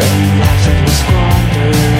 Nothing was squandered